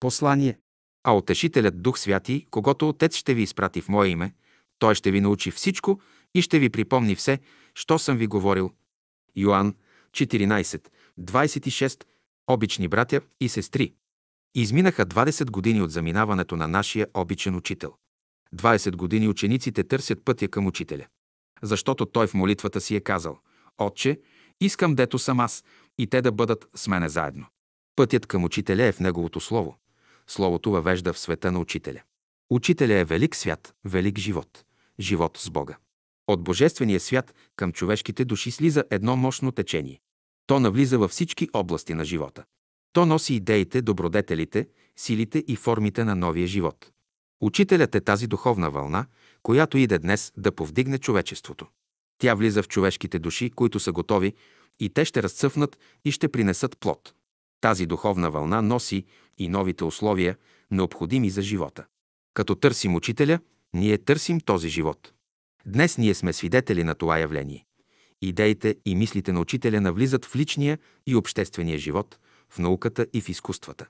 Послание. А утешителят Дух Святи, когато Отец ще ви изпрати в Мое име, Той ще ви научи всичко и ще ви припомни все, що съм ви говорил. Йоанн 14, 26. Обични братя и сестри. Изминаха 20 години от заминаването на нашия обичен учител. 20 години учениците търсят пътя към учителя. Защото той в молитвата си е казал «Отче, искам дето съм аз и те да бъдат с мене заедно». Пътят към учителя е в неговото слово. Словото въвежда в света на учителя. Учителя е велик свят, велик живот. Живот с Бога. От Божествения свят към човешките души слиза едно мощно течение. То навлиза във всички области на живота. То носи идеите, добродетелите, силите и формите на новия живот. Учителят е тази духовна вълна, която иде днес да повдигне човечеството. Тя влиза в човешките души, които са готови, и те ще разцъфнат и ще принесат плод. Тази духовна вълна носи и новите условия, необходими за живота. Като търсим учителя, ние търсим този живот. Днес ние сме свидетели на това явление. Идеите и мислите на учителя навлизат в личния и обществения живот, в науката и в изкуствата.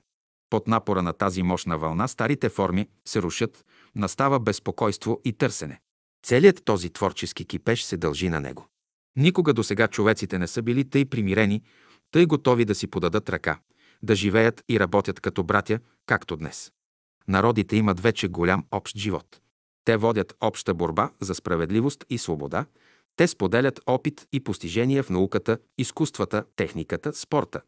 Под напора на тази мощна вълна старите форми се рушат, настава безпокойство и търсене. Целият този творчески кипеж се дължи на него. Никога до сега човеците не са били тъй примирени, тъй готови да си подадат ръка, да живеят и работят като братя, както днес. Народите имат вече голям общ живот. Те водят обща борба за справедливост и свобода, те споделят опит и постижения в науката, изкуствата, техниката, спорта.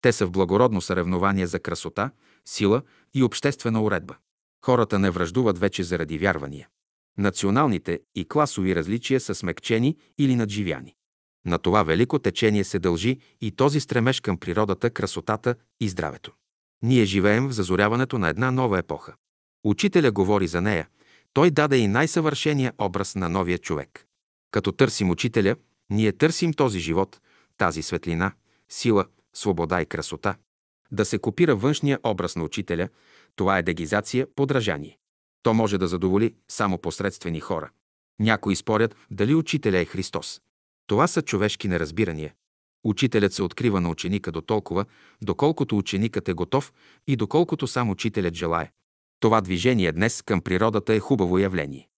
Те са в благородно съревнование за красота, сила и обществена уредба. Хората не връждуват вече заради вярвания. Националните и класови различия са смекчени или надживяни. На това велико течение се дължи и този стремеж към природата, красотата и здравето. Ние живеем в зазоряването на една нова епоха. Учителя говори за нея. Той даде и най-съвършения образ на новия човек. Като търсим учителя, ние търсим този живот, тази светлина, сила, свобода и красота. Да се копира външния образ на учителя, това е дегизация, подражание. То може да задоволи само посредствени хора. Някои спорят дали учителя е Христос. Това са човешки неразбирания. Учителят се открива на ученика до толкова, доколкото ученикът е готов и доколкото сам учителят желае. Това движение днес към природата е хубаво явление.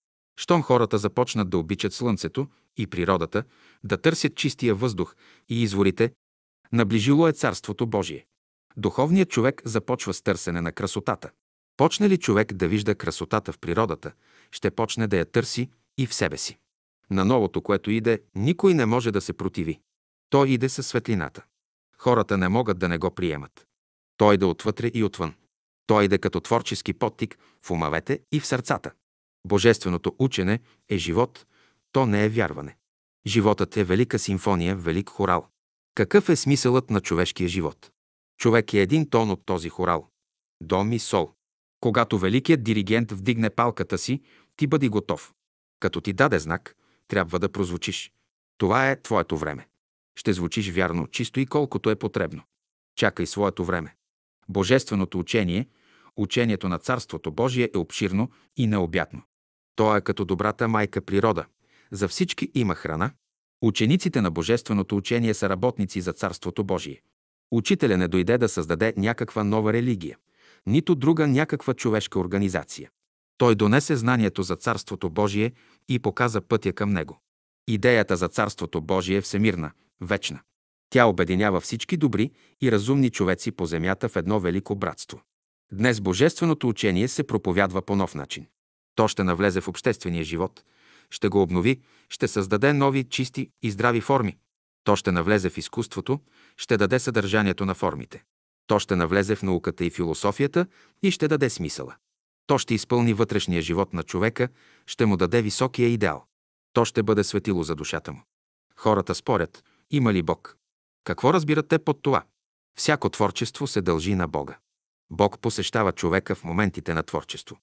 Щом хората започнат да обичат слънцето и природата, да търсят чистия въздух и изворите, наближило е Царството Божие. Духовният човек започва с търсене на красотата. Почне ли човек да вижда красотата в природата, ще почне да я търси и в себе си. На новото, което иде, никой не може да се противи. Той иде със светлината. Хората не могат да не го приемат. Той иде отвътре и отвън. Той иде като творчески подтик в умавете и в сърцата. Божественото учене е живот, то не е вярване. Животът е велика симфония, велик хорал. Какъв е смисълът на човешкия живот? Човек е един тон от този хорал. До ми сол. Когато великият диригент вдигне палката си, ти бъди готов. Като ти даде знак, трябва да прозвучиш. Това е твоето време. Ще звучиш вярно, чисто и колкото е потребно. Чакай своето време. Божественото учение, учението на Царството Божие е обширно и необятно. То е като добрата майка природа. За всички има храна. Учениците на Божественото учение са работници за Царството Божие. Учителя не дойде да създаде някаква нова религия, нито друга някаква човешка организация. Той донесе знанието за Царството Божие и показа пътя към него. Идеята за Царството Божие е всемирна, вечна. Тя обединява всички добри и разумни човеци по земята в едно велико братство. Днес Божественото учение се проповядва по нов начин. То ще навлезе в обществения живот, ще го обнови, ще създаде нови, чисти и здрави форми. То ще навлезе в изкуството, ще даде съдържанието на формите. То ще навлезе в науката и философията и ще даде смисъла. То ще изпълни вътрешния живот на човека, ще му даде високия идеал. То ще бъде светило за душата му. Хората спорят, има ли Бог? Какво разбират те под това? Всяко творчество се дължи на Бога. Бог посещава човека в моментите на творчество.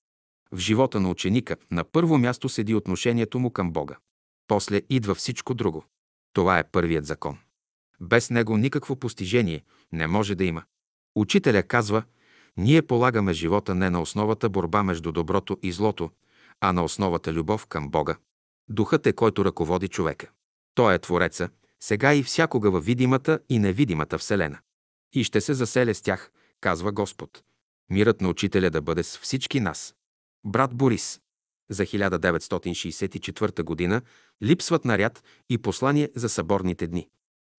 В живота на ученика на първо място седи отношението му към Бога. После идва всичко друго. Това е първият закон. Без него никакво постижение не може да има. Учителя казва, ние полагаме живота не на основата борба между доброто и злото, а на основата любов към Бога. Духът е който ръководи човека. Той е Твореца, сега и всякога във видимата и невидимата Вселена. И ще се заселя с тях, казва Господ. Мирът на учителя да бъде с всички нас. Брат Борис. За 1964 г. липсват наряд и послание за съборните дни.